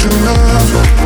your love.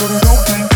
till there's no.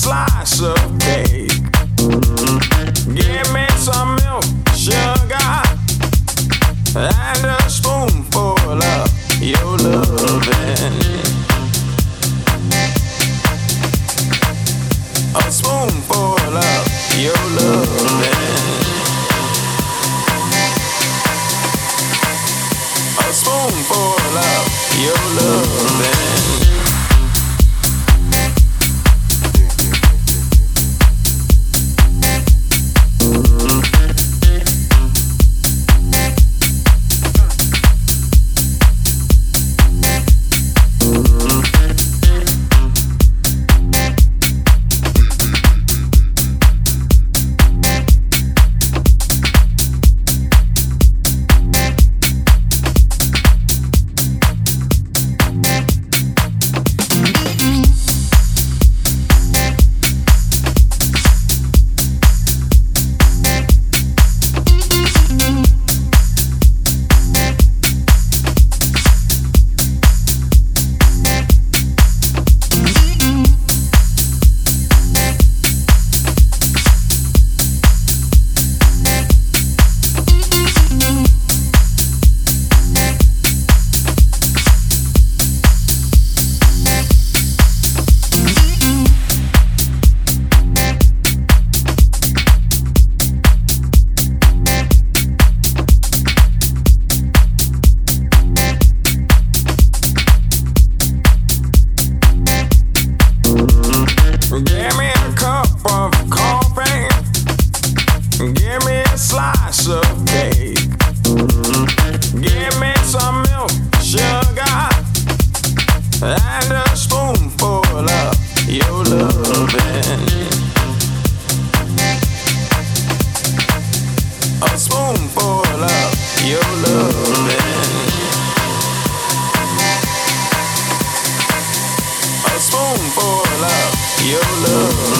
slice of cake. Give me some milk, sugar, and a spoonful of your loving. A spoonful of your loving. A spoonful of your love. for love, your love.